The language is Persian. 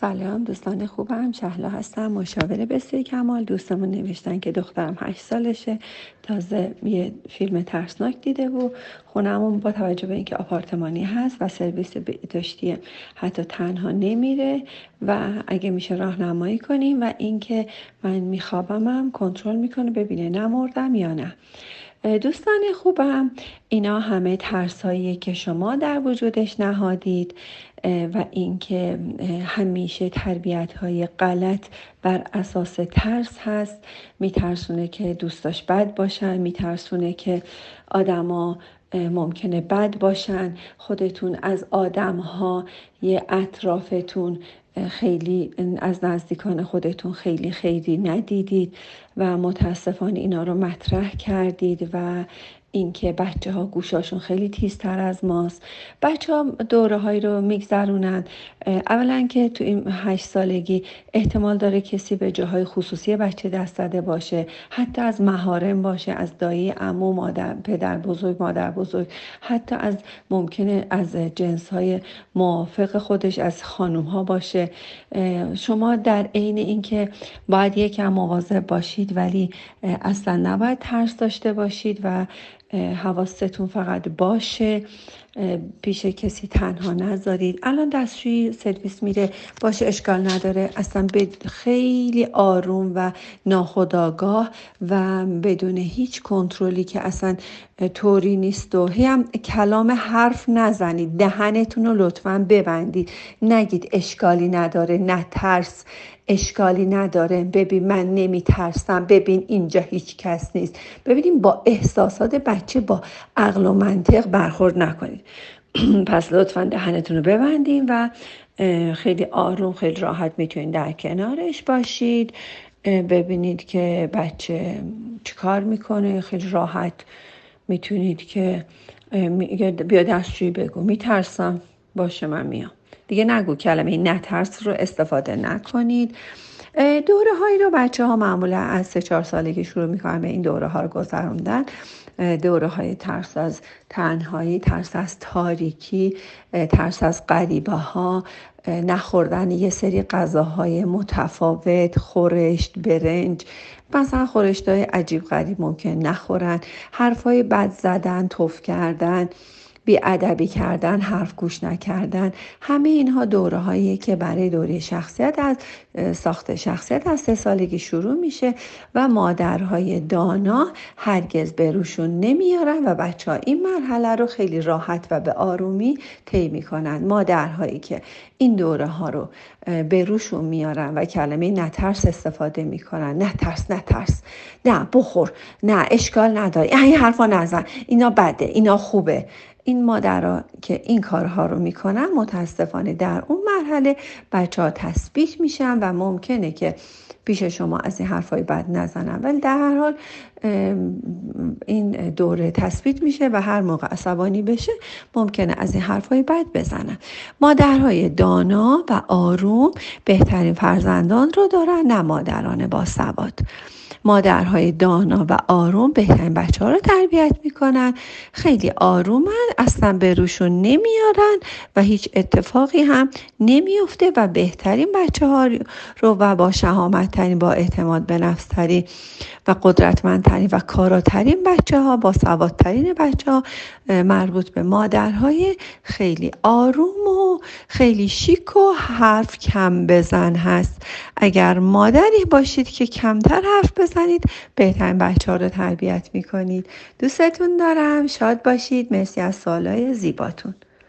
سلام دوستان خوبم شهلا هستم مشاور بسیار کمال. دوستمون نوشتن که دخترم هشت سالشه. تازه یه فیلم ترسناک دیده و خونمون با توجه به اینکه آپارتمانی هست و سرویس بهداشتی حتی تنها نمیره و اگه میشه راهنمایی کنیم و اینکه من میخوابمم کنترل می‌کنه ببینه نمردم یا نه. دوستان خوبم اینا همه ترسایی که شما در وجودش نهادید و اینکه همیشه تربیت های غلط بر اساس ترس هست. میترسونه که دوستاش بد باشن میترسونه که آدما ممکنه بد باشن. خودتون از آدم ها یه اطرافتون خیلی از نزدیکان خودتون خیلی خیلی ندیدید و متاسفانه اینا رو مطرح کردید و اینکه بچه ها گوشاشون خیلی تیزتر از ماست. بچه ها دوره هایی رو میگذرونن. اولا که تو این هشت سالگی احتمال داره کسی به جاهای خصوصی بچه دست زده باشه. حتی از مهارم باشه از دایی امو مادر پدر بزرگ مادر بزرگ. حتی از ممکنه از جنس های موافق خودش از خانوم ها باشه. شما در عین اینکه باید یکم مواظب باشید ولی اصلا نباید ترس داشته باشید و حواستون فقط باشه. پیش کسی تنها نذارید. الان دستشویی سرویس میره. باشه اشکال نداره. اصلا به خیلی آروم و ناخداگاه و بدون هیچ کنترلی که اصلا طوری نیست و هم کلام حرف نزنید. دهنتون رو لطفا ببندید. نگید اشکالی نداره. نه ترس اشکالی نداره. ببین من نمی ترسم ببین اینجا هیچ کس نیست. ببینیم با احساسات بچه با عقل و منطق برخورد نکنید. پس لطفا دهنتون رو ببندیم و خیلی آروم خیلی راحت می‌تونید در کنارش باشید. ببینید که بچه چیکار می‌کنه. خیلی راحت می‌تونید که بیا دستشویی بگو. میترسم. باشه من میام. دیگه نگو کلمه نترس رو استفاده نکنید. دوره هایی رو بچه ها معمولا از سه چهار سالگی شروع می‌کنن به این دوره ها رو گذروندن. دوره های ترس از تنهایی ترس از تاریکی ترس از غریبه ها نخوردن یه سری غذاهای متفاوت خورشت برنج. مثلا خورشت های عجیب غریب ممکن نخورن. حرفای بد زدن توف کردن. ادبی کردن حرف گوش نکردن همه اینها دوره هایی که برای دوره شخصیت از ساخت شخصیت از سه سالگی شروع میشه و مادرهای دانا هرگز به روشون نمیارن و بچه ها این مرحله رو خیلی راحت و به آرومی طی می‌کنن. مادرهایی که این دوره ها رو به روشون میارن و کلمه نترس استفاده می‌کنن. نترس نترس. نه بخور. نه اشکال نداره. این حرفا نزن. اینا بده. اینا خوبه. این مادرها که این کارها رو می‌کنن متاسفانه در اون مرحله بچه ها تثبیت میشن و ممکنه که پیش شما از این حرفای بد نزنن. ولی در هر حال این دوره تثبیت میشه و هر موقع عصبانی بشه ممکنه از این حرفای بد بزنن. مادرهای دانا و آروم بهترین فرزندان رو دارن نه مادران با سواد. مادرهای دانا و آروم بهترین بچه ها رو تربیت می‌کنن. خیلی آرومن اصلا به روشون نمیارن و هیچ اتفاقی هم نمیفته و بهترین بچه ها رو و با شهامت ترین با اعتماد به نفس ترین و قدرتمندترین و کاراترین بچه ها با سوادترین بچه ها مربوط به مادرهای خیلی آروم و خیلی شیک و حرف کم بزن هست. اگر مادری باشید که کمتر حرف بزنید بهترین بچه ها رو تربیت می‌کنید. دوستتون دارم. شاد باشید. مرسی از سالهای زیباتون.